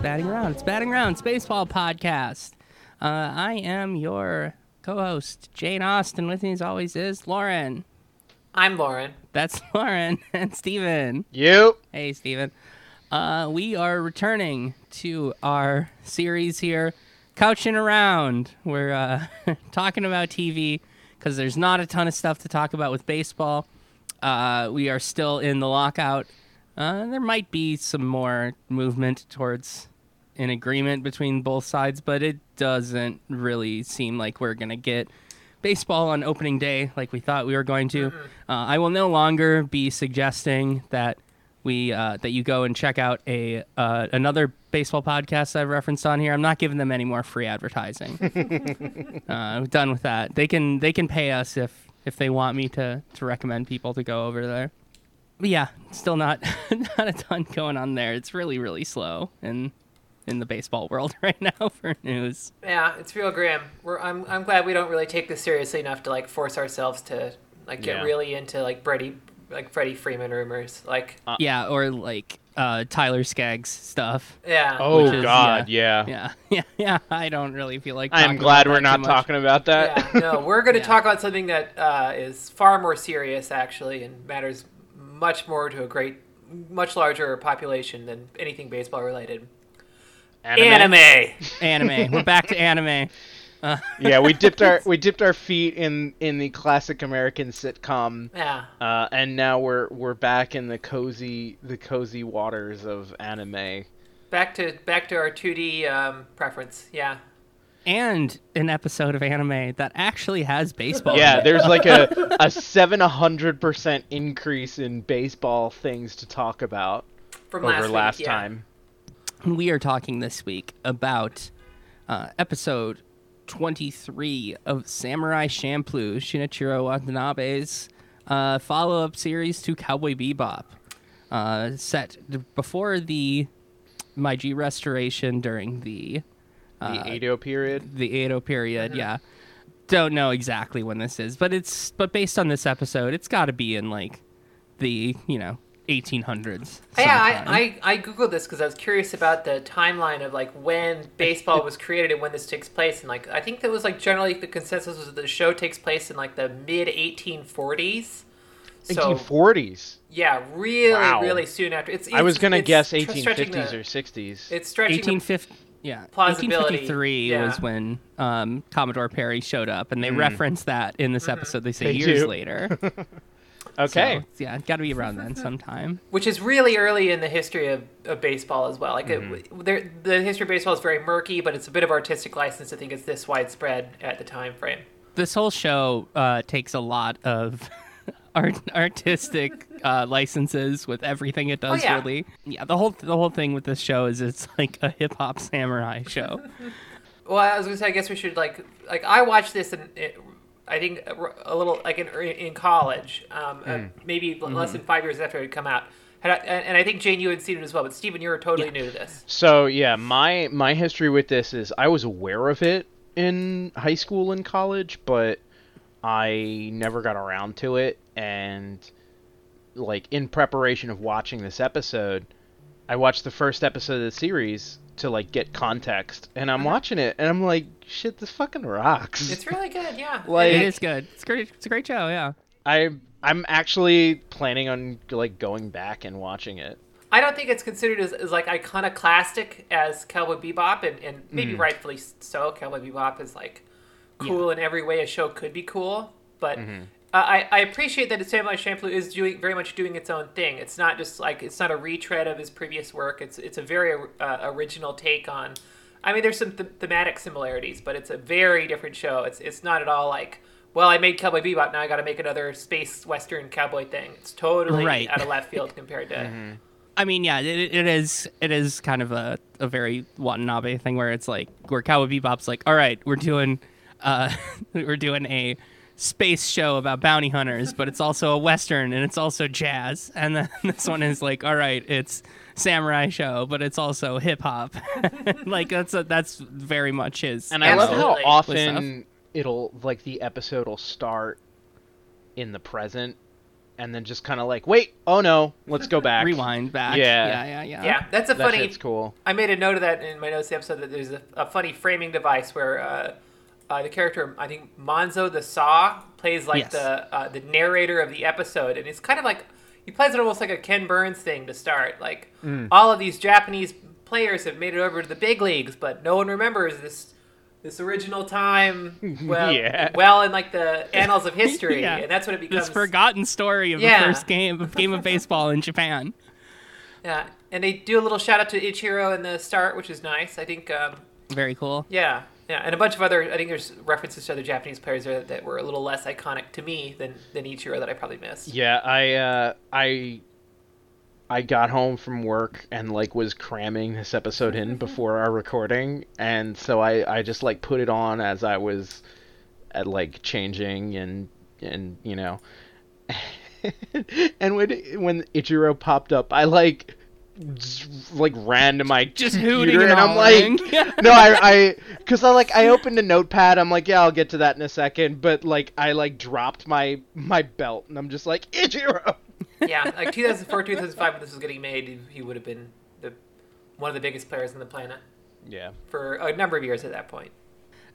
welcome back to Batting Around. It's Batting Around's baseball podcast. Uh, I am your co-host, Jane Austen. With me, as always, is Lauren. I'm Lauren. That's Lauren and Steven. You. Hey, Steven. Uh, we are returning to our series here, Couching Around. We're uh, talking about TV because there's not a ton of stuff to talk about with baseball. Uh, we are still in the lockout. Uh, there might be some more movement towards an agreement between both sides, but it doesn't really seem like we're going to get baseball on opening day like we thought we were going to. Uh, I will no longer be suggesting that we uh, that you go and check out a uh, another baseball podcast I've referenced on here. I'm not giving them any more free advertising. uh, I'm done with that. They can they can pay us if if they want me to to recommend people to go over there. But yeah, still not not a ton going on there. It's really really slow in in the baseball world right now for news. Yeah, it's real grim. We're, I'm I'm glad we don't really take this seriously enough to like force ourselves to like get Yeah. really into like Freddie like Freddie Freeman rumors. Like Yeah, or like uh, Tyler Skaggs stuff. yeah. Oh Which is- God, yeah. Yeah, yeah, yeah. I don't really feel like. I am glad about we're that not talking about that. yeah, no, we're going to Yeah. talk about something that uh, is far more serious, actually, and matters much more to a great, much larger population than anything baseball related. Anime. Anime. anime. We're back to anime. yeah, we dipped our we dipped our feet in in the classic American sitcom, Yeah. uh, and now we're we're back in the cozy the cozy waters of anime. Back to back to our 2D um, preference. Yeah. And an episode of anime that actually has baseball. Yeah, it. there's like a a seven hundred percent increase in baseball things to talk about From over last, week, last yeah. time. We are talking this week about uh, episode 23 of Samurai Champloo, Shinichiro Watanabe's uh, follow-up series to Cowboy Bebop, uh, set d- before the Meiji restoration during the The Edo period. the Edo Mm-hmm. period. Yeah, don't know exactly when this is, but it's but based on this episode, it's got to be in like the you know 1800s. Yeah. I, I, I googled this because I was curious about the timeline of like when baseball was created and when this takes place, and like I think that was like generally the consensus was that the show takes place in like the mid 1840s. So 1840s. yeah, really, Wow. really soon after. It's, I was gonna it's guess 1850s the- or 60s. It's stretching. the- 1850 yeah 1853 yeah. was when um, commodore perry showed up and they reference that in this episode they say Mm-hmm. They years do. later okay. so, yeah got to be around then sometime which is really early in the history of, of baseball as well. Like Mm-hmm. it, there, the history of baseball is very murky, but it's a bit of artistic license. I think it's this widespread at the time frame. this whole show uh, takes a lot of art- artistic uh, licenses with everything it does Oh, yeah. really yeah the whole the whole thing with this show is it's like a hip-hop samurai show Well, I was gonna say, I guess we should like like I watched this and I think a little like in in college, um, uh, maybe l- less than five years after it had come out. Had I, and and I think Jane, you had seen it as well. But Stephen, you were totally new to this. So yeah, my my history with this is I was aware of it in high school and college, but I never got around to it and like in preparation of watching this episode, I watched the first episode of the series to like get context and I'm uh-huh. watching it and I'm like shit this fucking rocks. It's really good, yeah. Like- it is good it's great it's a great show yeah I I'm actually planning on like going back and watching it. I don't think it's considered as, as like iconoclastic as Cowboy Bebop, and, and maybe hmm. rightfully so. Cowboy Bebop is like cool in every way a show could be cool, but mm-hmm. Uh, I, I appreciate that Samurai Champloo is doing very much doing its own thing. It's not just like it's not a retread of his previous work. It's it's a very uh, original take on. I mean, there's some th- thematic similarities, but it's a very different show. It's it's not at all like. Well, I made Cowboy Bebop. Now I got to make another space western cowboy thing. It's totally Right. out of left field compared to I mean, yeah, it, it is. It is kind of a, a very Watanabe thing where it's like where Cowboy Bebop's like, all right, we're doing, uh, we're doing a space show about bounty hunters, but it's also a western and it's also jazz. And then this one is like, all right, it's samurai show, but it's also hip hop. like that's a, that's very much his. And I love how often it'll like the episode will start in the present and then just kind of like, wait, oh no, let's go back. Rewind back. Yeah. yeah, yeah, yeah. Yeah, that's a That funny. shit's cool. I made a note of that in my notes the episode that there's a, a funny framing device where uh, uh, the character I think Manzo the Saw plays like Yes. the uh, the narrator of the episode, and it's kind of like he plays it almost like a Ken Burns thing to start. Like Mm. all of these Japanese players have made it over to the big leagues, but no one remembers this this original time. Well, Yeah. well in like the annals of history, Yeah. and that's what it becomes. This forgotten story of Yeah. the first game game of baseball in Japan. Yeah, and they do a little shout out to Ichiro in the start, which is nice. I think. Um, Very cool. Yeah, yeah, and a bunch of other. I think there's references to other Japanese players there that were a little less iconic to me than than Ichiro that I probably missed. Yeah, I uh, I I got home from work and like was cramming this episode in before our recording, and so I I just like put it on as I was at like changing and and you know, and when when Ichiro popped up, I like like random like Just hooting and and I'm like no I I because I like I opened a notepad. I'm like yeah I'll get to that in a second. But like I like dropped my my belt and I'm just like Ichiro yeah, like 2004, 2005, when this was getting made, he- he would have been the one of the biggest players on the planet. Yeah. For a number of years at that point.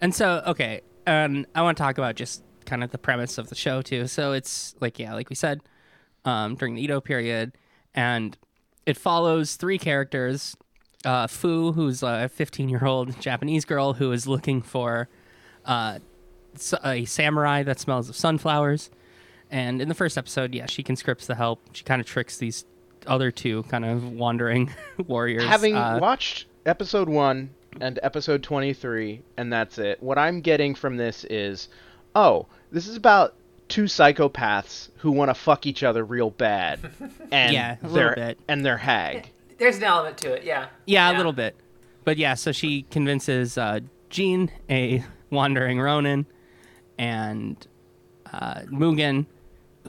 And so, okay, um, I want to talk about just kind of the premise of the show too. So it's like, yeah, like we said, um, during the Edo period, and it follows three characters: uh, Fu, who's a 15-year-old Japanese girl who is looking for uh, a samurai that smells of sunflowers. And in the first episode, yeah, she conscripts the help. She kind of tricks these other two kind of wandering warriors. having uh, watched episode 1 and episode 23 and that's it what I'm getting from this is oh this is about two psychopaths who want to fuck each other real bad and Yeah, a little they're bit. and they're hag There's an element to it, yeah. Yeah, a little bit. But yeah, so she convinces uh, Jin, a wandering Ronin, and uh, Mugen,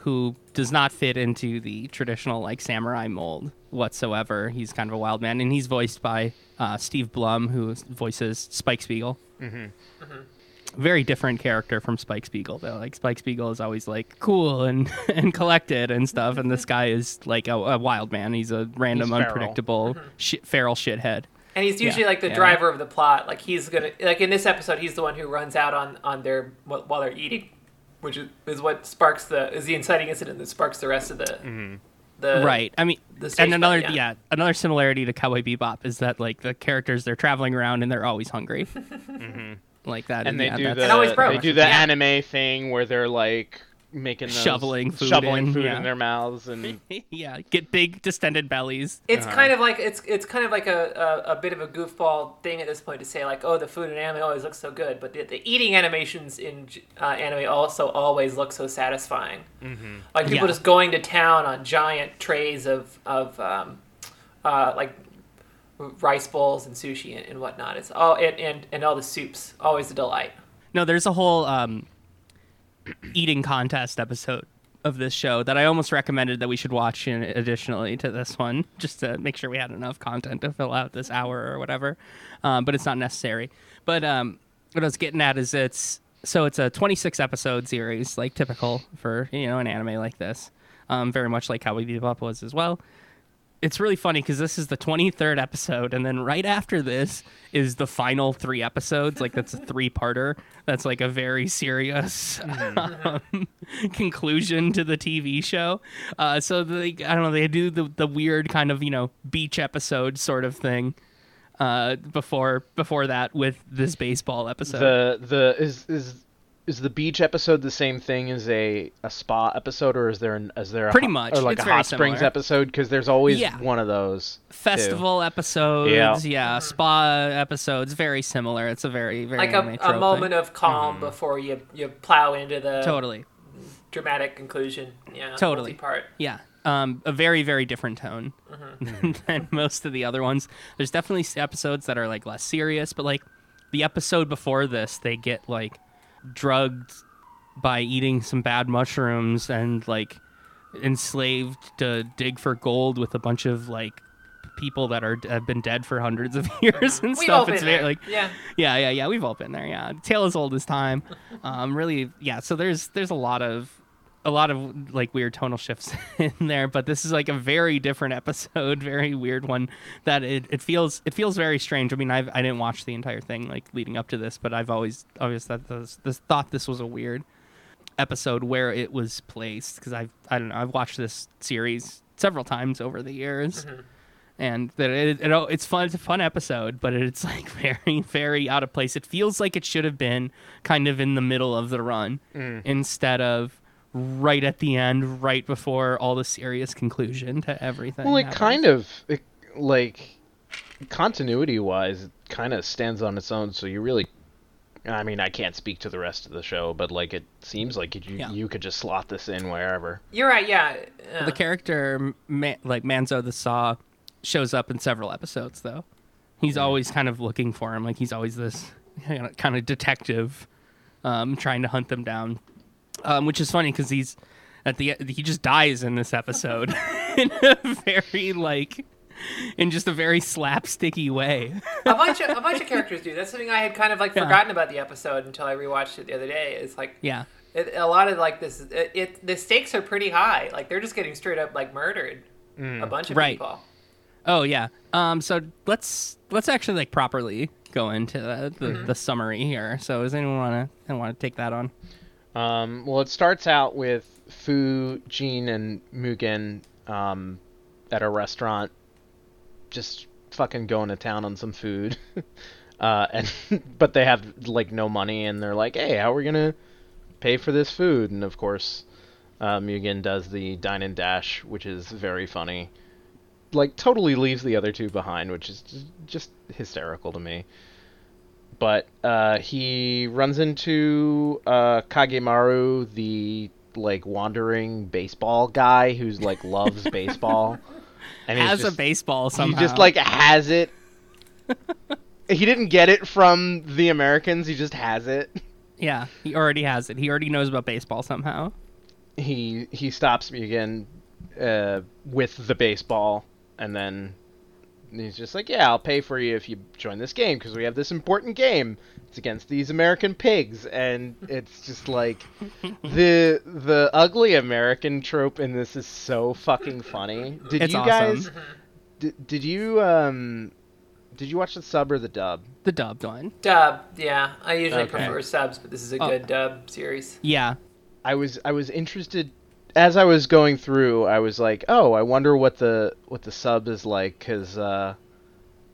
who does not fit into the traditional like samurai mold whatsoever. He's kind of a wild man, and he's voiced by uh, Steve Blum, who voices Spike Spiegel. Very different character from Spike Spiegel, though. Like Spike Spiegel is always like cool and and collected and stuff, and this guy is like a, a wild man. He's a random, He's feral. unpredictable, mm-hmm. shit, feral shithead. And he's usually Yeah, like the yeah. driver of the plot. Like he's gonna like in this episode, he's the one who runs out on on their while they're eating, which is, is what sparks the is the inciting incident that sparks the rest of the mm-hmm. the right i mean the and another play, yeah. yeah. another similarity to cowboy bebop is that like the characters they're traveling around and they're always hungry mm-hmm. Like that and they do that's- the always broke. they do the Yeah. anime thing where they're like making those, Shoveling food shoveling in, food yeah. in their mouths and yeah get big distended bellies It's Uh-huh. kind of like it's it's kind of like a, a, a bit of a goofball thing at this point to say like oh the food in anime always looks so good but the, the eating animations in uh, anime also always look so satisfying Mm-hmm. like people Yeah. just going to town on giant trays of of um, uh, like rice bowls and sushi and, and whatnot. It's all and, and and all the soups always a delight. No there's a whole um eating contest episode of this show that i almost recommended that we should watch in additionally to this one just to make sure we had enough content to fill out this hour or whatever. Um, but it's not necessary. But um, what i was getting at is it's so it's a 26 episode series like typical for you know an anime like this. Um, very much like how Cowboy Bebop was as well it's really funny because this is the 23rd episode and then right after this is the final three episodes. Like that's a three-parter. That's like a very serious um, conclusion to the tv show. Uh, so they i don't know they do the, the weird kind of you know beach episode sort of thing uh, before before that with this baseball episode. The the is is is the beach episode the same thing as a, a spa episode or is there an is there a Pretty much. or like It's a hot springs similar. episode because there's always Yeah. one of those too. festival episodes Yeah. yeah. spa episodes very similar it's a very very like anime a, trope a thing. moment of calm before you you plow into the totally dramatic conclusion yeah Totally. part Yeah. Um, a very, very different tone than most of the other ones. There's definitely episodes that are like less serious, but like the episode before this, they get like drugged by eating some bad mushrooms and like enslaved to dig for gold with a bunch of like people that are have been dead for hundreds of years and We've all stuff. It's very like yeah yeah, yeah, yeah. We've all been there. Yeah, tale as old as time. Um, really, yeah. So there's there's a lot of a lot of like weird tonal shifts in there, but this is like a very different episode, very weird one. That it, it feels it feels very strange. I mean, I've I didn't watch the entire thing like leading up to this, but I've always always thought this, this thought this was a weird episode where it was placed because I've I don't know I've watched this series several times over the years. Mm-hmm. And that it, it, it's fun. It's a fun episode, but it's like very, very out of place. It feels like it should have been kind of in the middle of the run mm. instead of right at the end, right before all the serious conclusion to everything. Well, it happens. kind of it, like continuity wise, it kind of stands on its own. So you really, I mean, I can't speak to the rest of the show, but like it seems like you Yeah. you could just slot this in wherever. You're right. Yeah. uh, the character Ma- like Manzo the Saw shows up in several episodes though. He's always kind of looking for him, like he's always this kind of detective um, trying to hunt them down, um, which is funny because he's at the he just dies in this episode in a very like in just a very slapsticky way. a bunch of a bunch of characters do. That's something I had kind of like Yeah. forgotten about the episode until I rewatched it the other day. It's like yeah, it, a lot of like this. It, it the stakes are pretty high. Like they're just getting straight up like murdered. A bunch of Right. people. Oh yeah. Um. So let's let's actually like properly go into the the, Mm-hmm. the summary here. So does anyone want to want to take that on? Um, well, it starts out with Fu, Jin, and Mugen um, at a restaurant, just fucking going to town on some food. uh, and but they have like no money, and they're like, "Hey, how are we gonna pay for this food?" And of course, uh, Mugen does the dine and dash, which is very funny. Like totally leaves the other two behind, which is just, just hysterical to me but uh, he runs into uh, Kagemaru, the like wandering baseball guy who's like loves baseball, and Has just, a baseball somehow. He just like has it. he didn't get it from the Americans. He just has it. Yeah, he already has it. He already knows about baseball somehow. He he stops me again uh, with the baseball, and then he's just like, "Yeah, I'll pay for you if you join this game because we have this important game. It's against these American pigs." And it's just like the the ugly American trope in this is so fucking funny. Did It's you awesome. guys? Did, did you um did you watch the sub or the dub? The dubbed one. Dub. Yeah, I usually Okay. prefer subs, but this is a Oh. good dub series. Yeah. I was I was interested as I was going through. I was like, oh, I wonder what the what the sub is like because uh,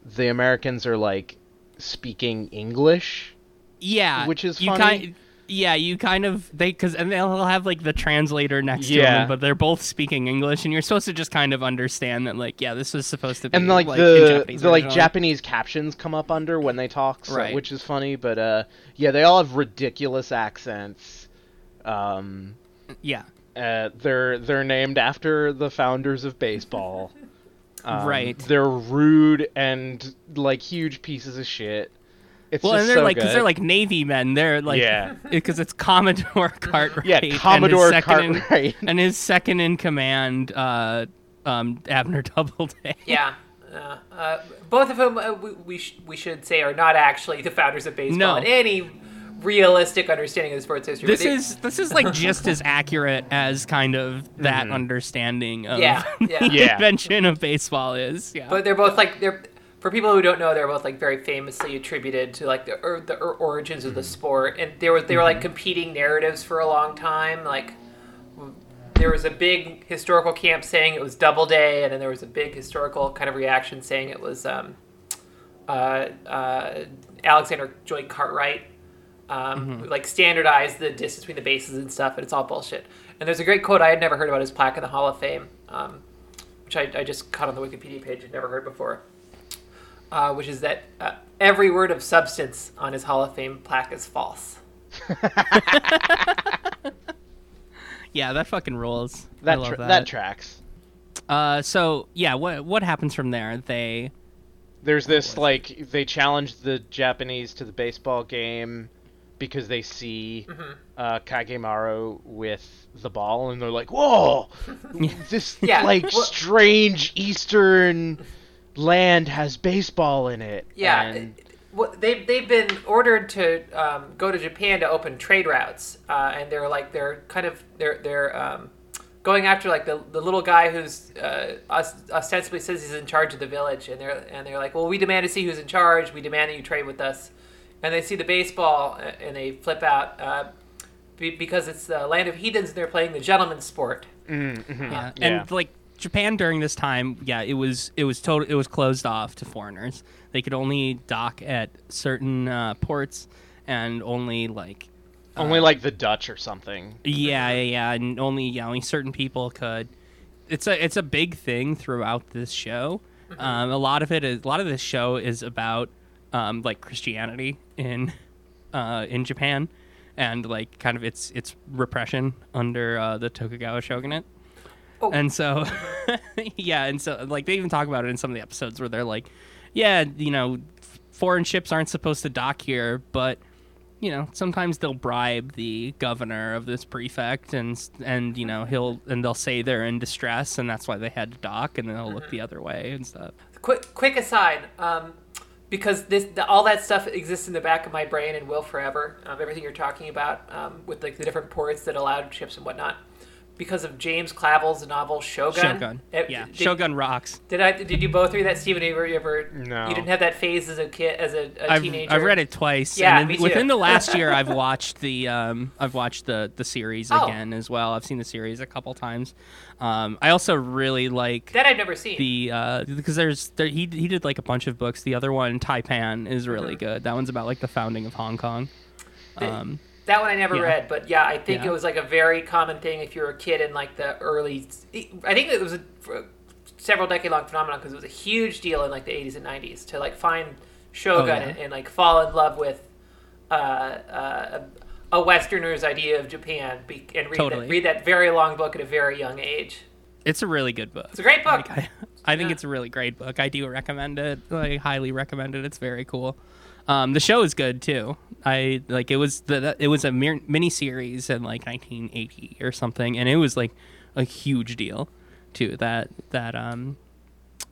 the Americans are like speaking English. Yeah. Which is you funny. Kind, yeah, you kind of they because and they'll have like the translator next to them, but they're both speaking English, and you're supposed to just kind of understand that like yeah, this was supposed to be And like, in the Japanese the like. Japanese captions come up under when they talk, so, Right. which is funny. But uh, yeah, they all have ridiculous accents. Um, Yeah. Uh, they're they're named after the founders of baseball. Um, Right. They're rude and like huge pieces of shit. It's Well, just and they're so like because they're like Navy men. They're like Yeah. because it's Commodore Cartwright. yeah, and his Commodore in- Cartwright. and his second in command, uh, um, Abner Doubleday. Yeah. Uh, uh, both of whom uh, we we, sh- we should say are not actually the founders of baseball No. in any realistic understanding of the sports history. This they- is this is like just as accurate as kind of that understanding of Yeah, yeah. the Yeah. invention of baseball is. Yeah. But they're both like they're for people who don't know, they're both like very famously attributed to like the or, the or- origins of the sport, and there was they were like competing narratives for a long time. Like there was a big historical camp saying it was Doubleday, and then there was a big historical kind of reaction saying it was um, uh, uh, Alexander Joy Cartwright. Um, who, Like standardized the distance between the bases and stuff, and it's all bullshit. And there's a great quote I had never heard about his plaque in the Hall of Fame, um, which I, I just caught on the Wikipedia page and never heard before uh, which is that uh, every word of substance on his Hall of Fame plaque is false. yeah, that fucking rules. I that, love tra- that. that tracks. uh, so yeah, what what happens from there? They There's this like they challenge the Japanese to the baseball game because they see Mm-hmm. uh, Kagemaru with the ball and they're like, "Whoa, this Yeah, like strange Eastern land has baseball in it." Yeah, and well, they've they've been ordered to um, go to Japan to open trade routes, uh, and they're like they're kind of they're they're um, going after like the, the little guy who's uh, ostensibly says he's in charge of the village, and they're and they're like, well, we demand to see who's in charge. We demand that you trade with us. And they see the baseball uh, and they flip out uh, because it's the land of heathens. and They're playing the gentleman's sport. Mm-hmm. Yeah. Yeah. And like Japan during this time, yeah, it was it was total it was closed off to foreigners. They could only dock at certain uh, ports and only like Only like the Dutch or something. yeah, yeah, yeah, and only yeah, only certain people could. It's a it's a big thing throughout this show. Um, a lot of it is a lot of this show is about um, like Christianity in uh, in Japan and like kind of its its repression under uh, the Tokugawa shogunate. Oh. And so, yeah, and so like they even talk about it in some of the episodes where they're like, yeah, you know, foreign ships aren't supposed to dock here, but you know, sometimes they'll bribe the governor of this prefect, and and you know he'll and they'll say they're in distress, and that's why they had to dock, and then they'll look the other way and stuff. Quick quick aside, um, because this the, all that stuff exists in the back of my brain and will forever. Um, everything you're talking about um, with like the different ports that allowed chips and whatnot. Because of James Clavell's novel Shogun. Shogun, Eh, yeah, did- Shogun rocks. Did I? Did you both read that, Stephen? You ever? You, ever, No. you didn't have that phase as a kid, as a, a I've, teenager. I've read it twice. Yeah, and me too. within the last year, I've watched the um, I've watched the the series Oh. again as well. I've seen the series a couple times. Um, I also really like That I've never seen. the uh, because there's there, he he did like a bunch of books. The other one, Tai-Pan, is really Mhm. good. That one's about like the founding of Hong Kong. The- Um, That one I never Yeah. read, but yeah, I think Yeah. it was like a very common thing if you were a kid in like the early. I think it was a several decade long phenomenon because it was a huge deal in like the 80s and 90s to like find Shogun Oh, yeah. and, and like fall in love with uh, uh, a Westerner's idea of Japan be, and read, Totally. that, read that very long book at a very young age. it's a really good book. It's a great book. Like, I, I think Yeah. it's a really great book. I do recommend it. Like highly recommend it. It's very cool. Um, the show is good too. I like it was the it was a mir- mini series in like 1980 or something, and it was like a huge deal too. That that um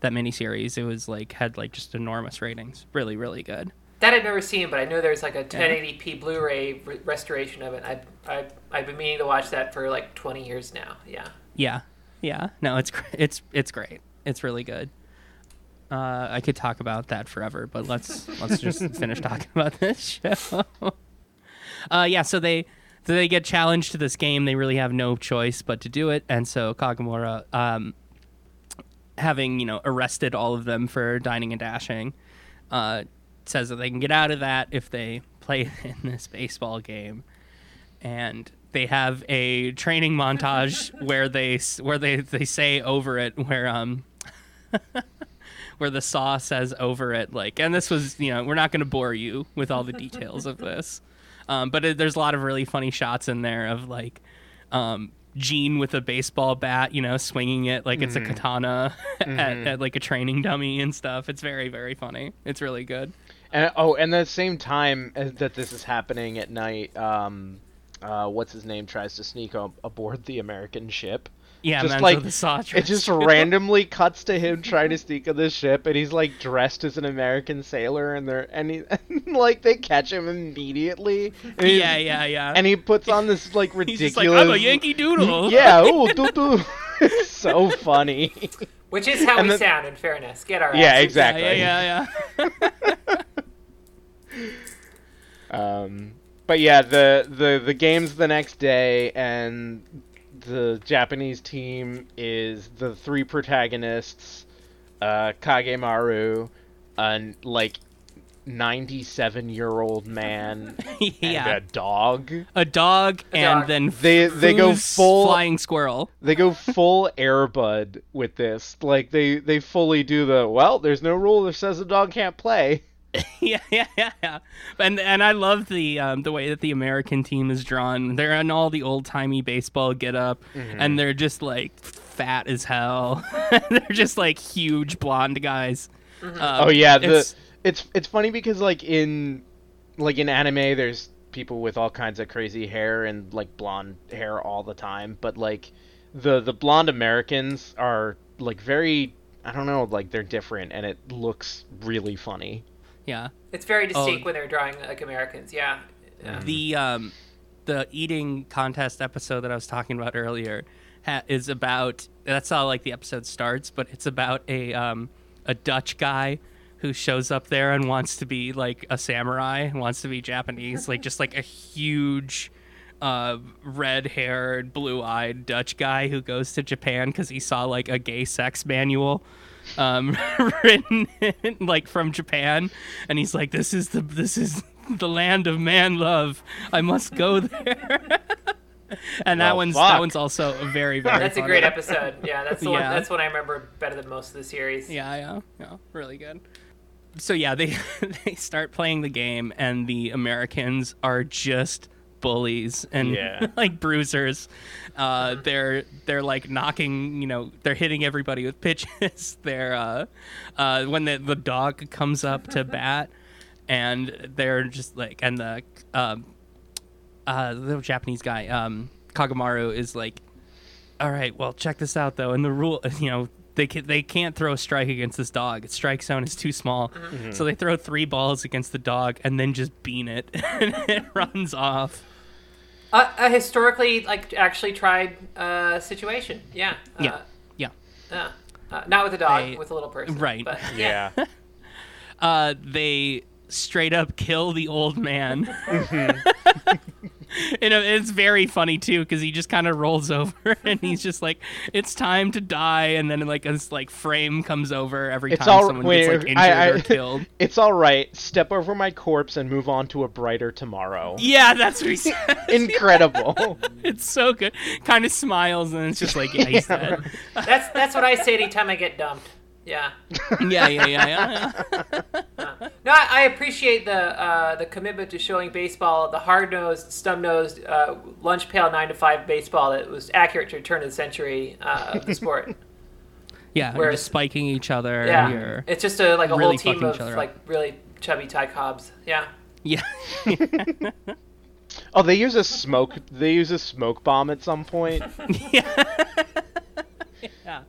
that mini series it was like had like just enormous ratings. Really really good. That I've never seen, but I know there's like a 1080p Blu-ray re- restoration of it. I I I've been meaning to watch that for like 20 years now. Yeah. Yeah, yeah. No, it's it's it's great. It's really good. Uh, I could talk about that forever, but let's let's just finish talking about this show. uh, yeah, so they so they get challenged to this game. They really have no choice but to do it, and so Kagemaru, um, having you know arrested all of them for dining and dashing, uh, says that they can get out of that if they play in this baseball game and they have a training montage where they where they they say over it where um where the saw says over it like and this was you know we're not going to bore you with all the details of this um, but it, there's a lot of really funny shots in there of like um Jin with a baseball bat, you know, swinging it like it's a katana at, at like a training dummy and stuff. It's very, very funny. It's really good. And oh, and the same time that this is happening at night, um, uh, what's his name tries to sneak up aboard the American ship. Yeah, just like the Saw it just randomly cuts to him trying to sneak on the ship, and he's like dressed as an American sailor, and they're and he like they catch him immediately. And he- Yeah, yeah, yeah. And he puts on this like He's ridiculous. just like, I'm a Yankee Doodle. yeah, ooh, doo doo. It's so funny. Which is how And we the- sound, in fairness. Get our Yeah, accents. exactly. Yeah, yeah, yeah. Um, but yeah, the, the the game's the next day, and the Japanese team is the three protagonists, uh, Kagemaru, a like ninety-seven year old man, yeah. and a dog. A dog and dog. then They they go full flying squirrel. they go full Air Bud with this. Like they they fully do the well. There's no rule that says a dog can't play. yeah, yeah, yeah, yeah. And and I love the um, the way that the American team is drawn. They're in all the old timey baseball get up, Mm-hmm. and they're just like fat as hell. they're just like huge blonde guys. Um, Oh yeah, the it's- it's it's funny because like in like in anime there's people with all kinds of crazy hair and like blonde hair all the time, but like the the blonde Americans are like very I don't know, like they're different and it looks really funny. Yeah. It's very distinct Oh. when they're drawing like Americans. Yeah. yeah. The um, the eating contest episode that I was talking about earlier ha- is about. That's how like the episode starts, but it's about a um, a Dutch guy who shows up there and wants to be like a samurai, wants to be Japanese, like just like a huge. Uh, red-haired, blue-eyed Dutch guy who goes to Japan because he saw like a gay sex manual, um, written in, like from Japan, and he's like, "This is the this is the land of man love. I must go there." and that Well, one's fuck. that one's also a very very. That's a funny. great episode. Yeah, that's the one. That's one I remember better than most of the series. Yeah, yeah, yeah, really good. So yeah, they they start playing the game, and the Americans are just bullies and Yeah. like bruisers. Uh, they're they're like knocking, you know, they're hitting everybody with pitches. they're uh, uh, when the the dog comes up to bat, and they're just like, and the um, uh, the little Japanese guy, um, Kagemaru, is like, all right, well, check this out though. And the rule, you know, they can, they can't throw a strike against this dog. Its strike zone is too small, so they throw three balls against the dog and then just bean it, and it runs off. Uh, a historically, like, actually tried uh, situation. Yeah. Uh, Yeah, yeah. yeah. Uh, not with a dog, They- with a little person. right. But, Yeah. Uh, they straight up kill the old man. and it's very funny too because he just kind of rolls over and he's just like, "It's time to die," and then like this like frame comes over every It's time all someone wait, gets like injured I- I- or killed. It's all right. Step over my corpse and move on to a brighter tomorrow. Yeah, that's what he says. Incredible. it's so good. Kind of smiles and it's just like, yeah, he's dead. That's that's what I say anytime I get dumped. Yeah. yeah, yeah, yeah, yeah. yeah. No, I, I appreciate the uh, the commitment to showing baseball, the hard nosed, stub nosed, uh, lunch pail nine to five baseball that was accurate to the turn of the century uh, of the sport. Yeah, you're just spiking each other. Yeah, You're, it's just a like a really whole team of each up. like really chubby Ty Cobbs. Yeah. yeah. Oh, they use a smoke. They use a smoke bomb at some point. Yeah. yeah.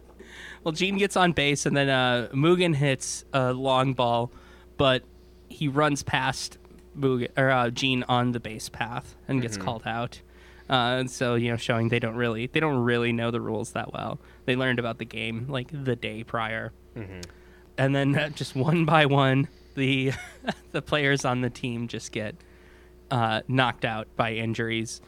Well, Jin gets on base, and then uh, Mugen hits a long ball, but he runs past Mugen or uh, Jin on the base path and gets called out. Uh, and so you know, showing they don't really they don't really know the rules that well. They learned about the game like the day prior, and then uh, just one by one, the the players on the team just get uh, knocked out by injuries.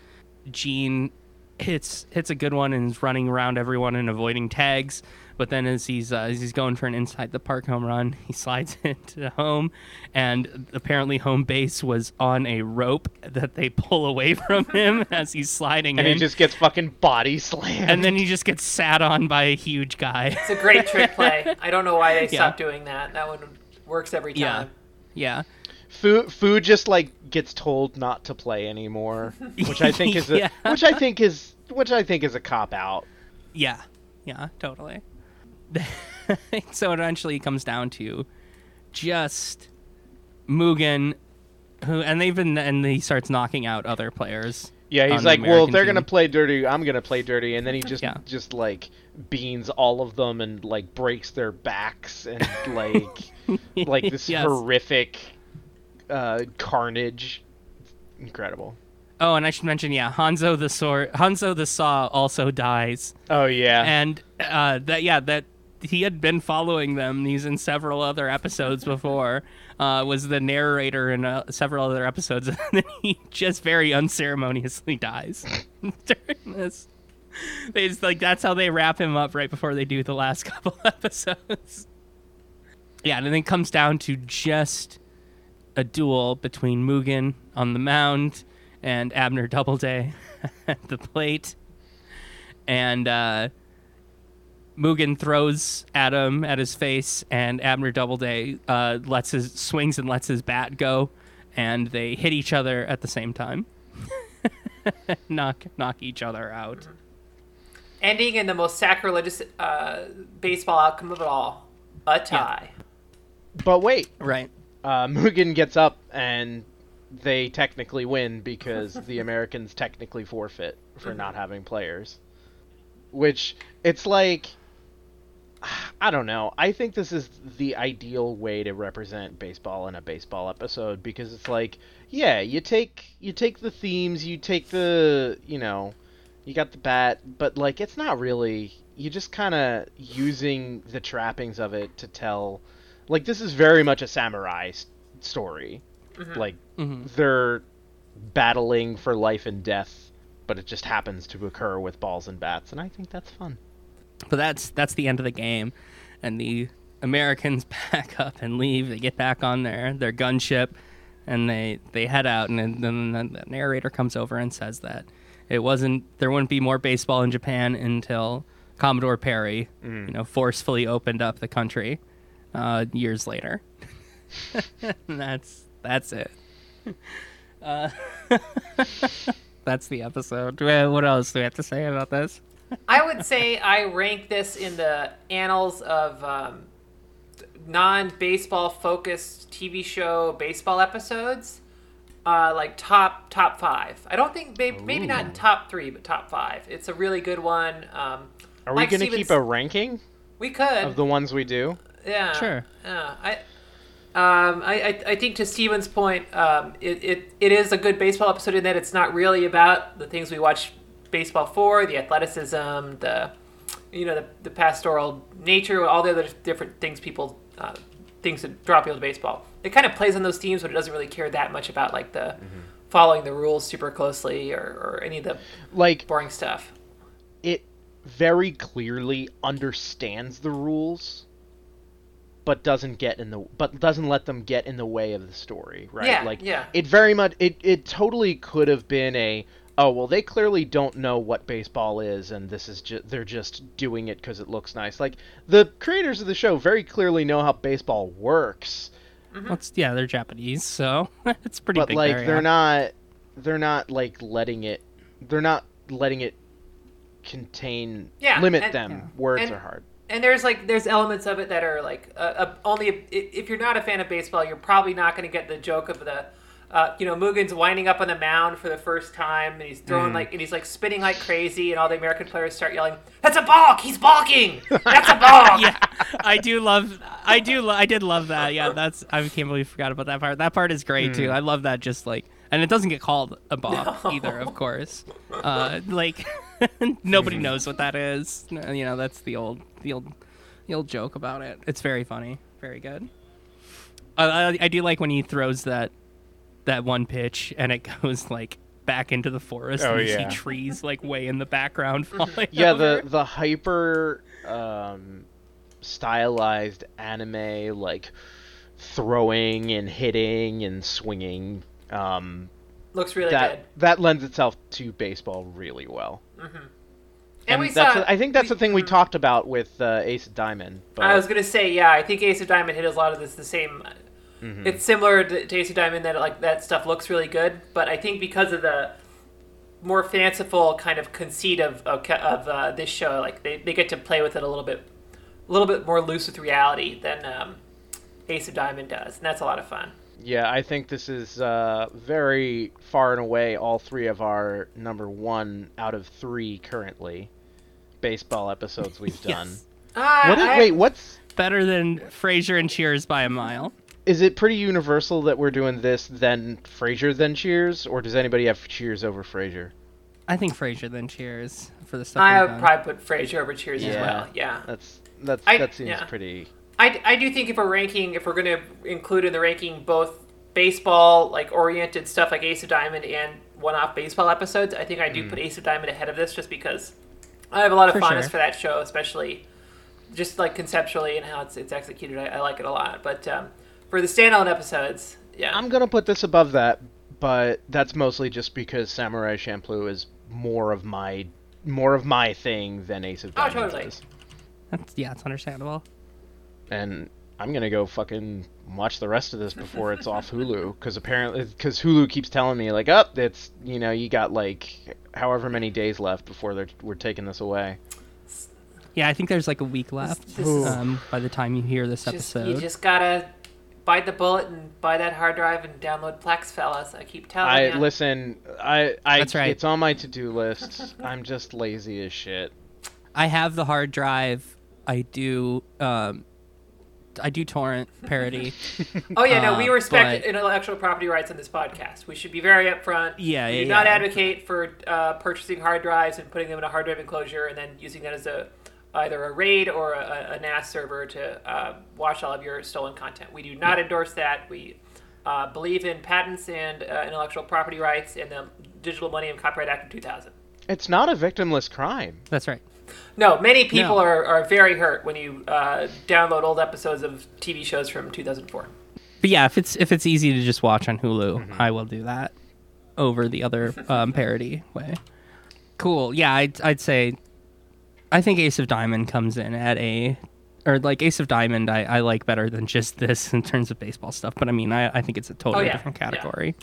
Jin hits hits a good one and is running around everyone and avoiding tags. But then as he's uh, as he's going for an inside the park home run, he slides into home, and apparently home base was on a rope that they pull away from him as he's sliding and in, he just gets fucking body slammed. and then he just gets sat on by a huge guy. It's a great trick play. I don't know why they Yeah. stopped doing that. That one works every Yeah, time. yeah. Fu Fu just like gets told not to play anymore, which I think is a Yeah. which I think is which I think is a cop out. Yeah, yeah, totally. so eventually, it eventually comes down to just Mugen, who and they've been and he starts knocking out other players. Yeah, he's the like, well, American they're gonna play dirty. I'm gonna play dirty, and then he just Yeah. just like beans all of them and like breaks their backs and like like this Yes. horrific uh, carnage. Incredible. Oh, and I should mention, yeah, Hanzo the sword, Hanzo the saw also dies, Oh yeah. and uh, that yeah that he had been following them. He's in several other episodes before. Uh, was the narrator in uh, several other episodes, and then he just very unceremoniously dies during this. They just, like that's how they wrap him up right before they do the last couple episodes. Yeah, and then it comes down to just a duel between Mugen on the mound and Abner Doubleday at the plate. And uh, Mugen throws at him at his face, and Abner Doubleday uh, lets his swings and lets his bat go, and they hit each other at the same time. knock knock each other out. Ending in the most sacrilegious uh, baseball outcome of it all a tie. but wait, Right. uh, Mugen gets up and they technically win because the Americans technically forfeit for not having players. Which it's like I don't know. I think this is the ideal way to represent baseball in a baseball episode because it's like, yeah, you take you take the themes, you take the, you know, you got the bat, but like it's not really you just kind of using the trappings of it to tell like this is very much a samurai s- story. Like Mhm. they're battling for life and death, but it just happens to occur with balls and bats, and I think that's fun. But that's that's the end of the game, and the Americans pack up and leave. They get back on their their gunship, and they they head out. And then, the narrator comes over and says that it wasn't there wouldn't be more baseball in Japan until Commodore Perry, you know, forcefully opened up the country uh, years later. and that's that's it. Uh, that's the episode. What else do we have to say about this? I would say I rank this in the annals of um, non-baseball focused TV show baseball episodes. Uh, like top top five. I don't think maybe, maybe not in top three, but top five. It's a really good one. Um, Are Mike we going to keep a ranking We could. of the ones we do? Yeah. Sure. Yeah. I. Um, I, I, I think to Steven's point, um, it, it, it is a good baseball episode in that it's not really about the things we watch baseball for, the athleticism, the you know the, the pastoral nature, all the other different things people uh, things that draw people to baseball. It kind of plays on those themes, but it doesn't really care that much about like the following the rules super closely or, or any of the Like boring stuff. it very clearly understands the rules but doesn't get in the but doesn't let them get in the way of the story, right? Yeah, like yeah. it very much it it totally could have been a oh well they clearly don't know what baseball is and this is just they're just doing it cuz it looks nice. Like the creators of the show very clearly know how baseball works, Well, it's, yeah, they're Japanese, so it's pretty but big. like there, they're not they're not like letting it they're not letting it contain Yeah, limit and- them. Yeah. Words And- are hard. and there's like there's elements of it that are like uh, uh, only if, if you're not a fan of baseball, you're probably not going to get the joke of the. Uh, you know, Mugen's winding up on the mound for the first time, and he's throwing like, and he's like spinning like crazy, and all the American players start yelling, "That's a balk! He's balking! That's a balk!" yeah, I do love. I do. lo- I did love that. Yeah, that's. I can't believe I forgot about that part. That part is great too. I love that. Just like, and it doesn't get called a balk either, of course. Uh, like, nobody knows what that is. You know, that's the old, the old, the old joke about it. It's very funny. Very good. I, I, I do like when he throws that, that one pitch, and it goes like back into the forest, Oh, and you yeah. see trees like way in the background falling. yeah over. the the hyper um stylized anime like throwing and hitting and swinging um Looks really that good. that lends itself to baseball really well And, we that's saw. I think that's we- the thing we talked about with uh, Ace of Diamond but I was gonna say, yeah, I think Ace of Diamond hit a lot of this the same. Mm-hmm. It's similar to, to Ace of Diamond that like that stuff looks really good, but I think because of the more fanciful kind of conceit of of, of uh, this show, like they, they get to play with it a little bit, a little bit more loose with reality than um, Ace of Diamond does, and that's a lot of fun. yeah I think this is uh very far and away all three of our number one out of three currently baseball episodes we've done Yes. Ah, what is, I- wait what's better than Frasier and Cheers by a mile. Is it pretty universal that we're doing this then Frasier then Cheers, or does anybody have Cheers over Frasier? I think Frasier then Cheers for the stuff. I would done. probably put Frasier over Cheers as well. Yeah. That's that's I- that seems yeah. pretty. I, I do think if we're ranking, if we're going to include in the ranking both baseball like oriented stuff like Ace of Diamond and one-off baseball episodes, I think I do put Ace of Diamond ahead of this just because I have a lot of For fondness sure. for that show, especially just like conceptually and how it's it's executed. I, I like it a lot. But um, for the standalone episodes, yeah, I'm gonna put this above that, but that's mostly just because Samurai Champloo is more of my more of my thing than Ace of Oh, totally. is. That's, yeah, it's understandable. And I'm gonna go fucking watch the rest of this before it's off Hulu, because apparently, because Hulu keeps telling me like, up, it's you know you got like however many days left before they're we're taking this away. Yeah, I think there's like a week left this is- um, by the time you hear this just, episode. you just gotta bite the bullet and buy that hard drive and download Plex, fellas. I keep telling I you. listen. I I That's right. it's on my to do list. I'm just lazy as shit. I have the hard drive I do um, I do torrent parody. Oh yeah, no, we Uh, respect but- intellectual property rights on this podcast. We should be very upfront. Yeah, we yeah, do not yeah. advocate for uh, purchasing hard drives and putting them in a hard drive enclosure and then using that as a either a RAID or a, a NAS server to uh, watch all of your stolen content. We do not endorse that. We uh, believe in patents and uh, intellectual property rights and the Digital Millennium Copyright Act of 2000. It's not a victimless crime. That's right. No, many people No. are, are very hurt when you uh, download old episodes of TV shows from 2004. But yeah, if it's if it's easy to just watch on Hulu, Mm-hmm. I will do that over the other um, parody way. Cool. Yeah, I'd I'd say I think Ace of Diamond comes in at a or like Ace of Diamond I, I like better than just this in terms of baseball stuff. But I mean I, I think it's a totally Oh, yeah. different Yeah. category.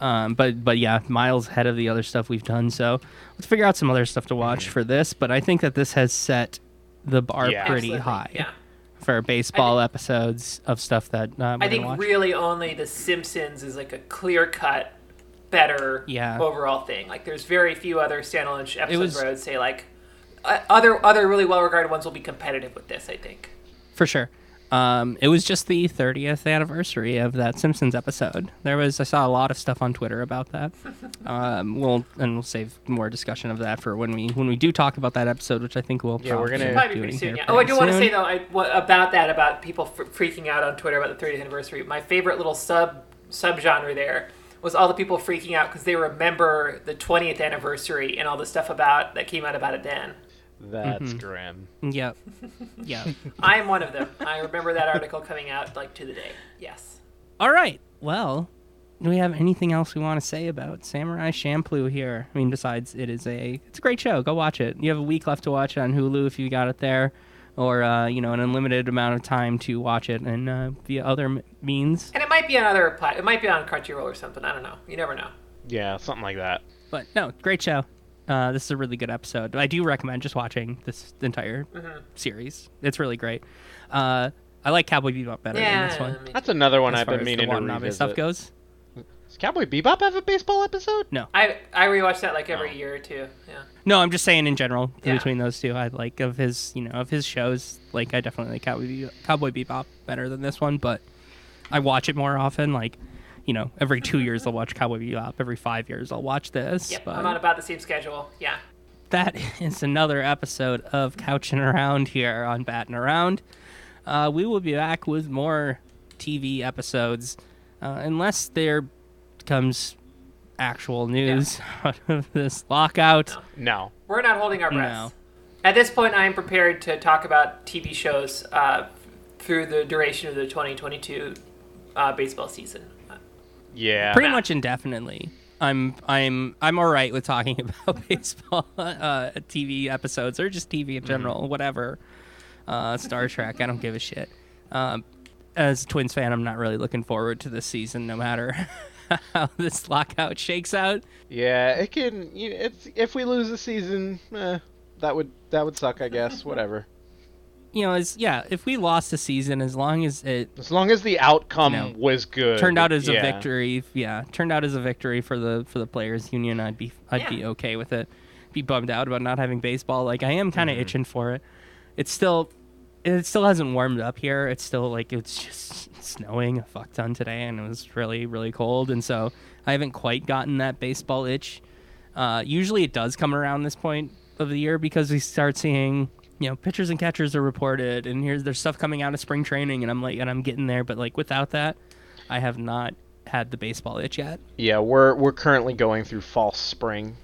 Um, but but yeah, miles ahead of the other stuff we've done. So let's figure out some other stuff to watch for this. But I think that this has set the bar Yeah. pretty Absolutely. high Yeah. for baseball episodes of stuff that uh, we're I think watch. really only The Simpsons is like a clear cut, better Yeah. overall thing. Like there's very few other standalone sh- episodes was- where I would say like other other really well regarded ones will be competitive with this. I think. For sure. Um, it was just the 30th anniversary of that Simpsons episode. There was I saw a lot of stuff on Twitter about that. Um, we'll and we'll save more discussion of that for when we when we do talk about that episode, which I think we'll Yeah, we're probably gonna- be Probably doing pretty soon. here Yeah. Oh, I pretty do want to say though I, what, about that about people fr- freaking out on Twitter about the 30th anniversary. My favorite little sub subgenre there was all the people freaking out because they remember the 20th anniversary and all the stuff about that came out about it then. That's Mm-hmm. grim. Yep. Yeah. I am one of them. I remember that article coming out like to the day. Yes. All right. Well, do we have anything else we want to say about Samurai Champloo here? I mean, besides it is a it's a great show. Go watch it. You have a week left to watch it on Hulu if you got it there, or uh, you know an unlimited amount of time to watch it and uh, via other means. And it might be on other plat. It might be on Crunchyroll or something. I don't know. You never know. Yeah, something like that. But no, great show. Uh, this is a really good episode. I do recommend just watching this entire Mm-hmm. series. It's really great. Uh, I like Cowboy Bebop better than this Yeah. one. That's another one As I've been as the meaning to revisit. stuff goes. Does Cowboy Bebop have a baseball episode? No, I I rewatch that like every Oh. year or two. Yeah. no, I'm just saying in general Yeah. between those two. I like of his, you know, of his shows. Like I definitely like Cowboy Bebop, Cowboy Bebop better than this one, but I watch it more often. Like, you know, every two years I'll watch Cowboy Bebop. Every five years I'll watch this. Yep. but I'm on about the same schedule. Yeah. that is another episode of Couching Around here on Batting Around. Uh, we will be back with more TV episodes, uh, unless there comes actual news out of this lockout. No. We're not holding our breath. No. At this point, I am prepared to talk about TV shows uh, through the duration of the 2022 uh, baseball season. Yeah. Pretty much indefinitely. I'm I'm I'm all right with talking about baseball uh, TV episodes or just TV in general, whatever. Uh, Star Trek, I don't give a shit. Um, as a Twins fan, I'm not really looking forward to this season, no matter how this lockout shakes out. Yeah, it can. You it's if we lose the season, eh, that would that would suck. I guess. Whatever. You know, as yeah, if we lost a season, as long as it As long as the outcome No. was good. turned out as a victory, yeah, turned out as a victory for the for the players union, I'd be I'd be okay with it. Be bummed out about not having baseball. Like I am kind of Mm-hmm. itching for it. It's still it still hasn't warmed up here. It's still like it's just snowing a fuck ton today, and it was really really cold, and so I haven't quite gotten that baseball itch. Uh, usually it does come around this point of the year because we start seeing you know pitchers and catchers are reported, and here's there's stuff coming out of spring training, and I'm like and I'm getting there, but like without that, I have not had the baseball itch yet. Yeah, we're we're currently going through false spring.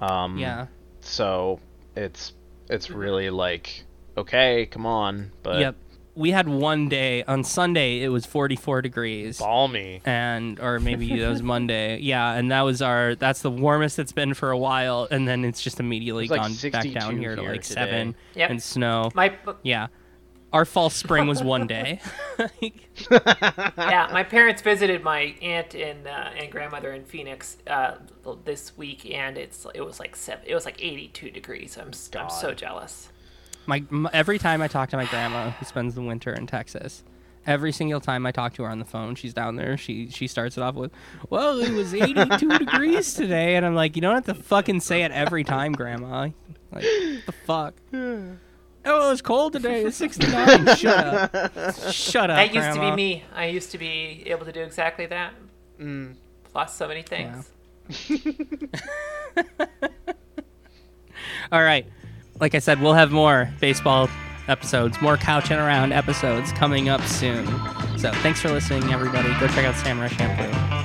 Um, Yeah. So it's it's really like okay, come on, but Yep. We had one day on Sunday. It was 44 degrees. balmy. and or maybe that was Monday. Yeah, and that was our that's the warmest it's been for a while, and then it's just immediately It's like gone back down here to like today. seven Yep. and snow. My yeah, our false spring was one day. yeah, my parents visited my aunt and uh, and grandmother in Phoenix uh, this week, and it's it was like seven, it was like 82 degrees. I'm s- I'm so jealous. My, m every time I talk to my grandma who spends the winter in Texas. Every single time I talk to her on the phone, she's down there. She she starts it off with, "Well, it was 82 degrees today," and I'm like, "You don't have to fucking say it every time, Grandma. Like, what the fuck." Oh, it was cold today. It's 69. Shut up. Shut up. That used to be me. I used to be able to do exactly that. Mm. Plus so many things. All right. Like I said, we'll have more baseball episodes, more couching around episodes coming up soon. So thanks for listening, everybody. Go check out Samurai Shampoo.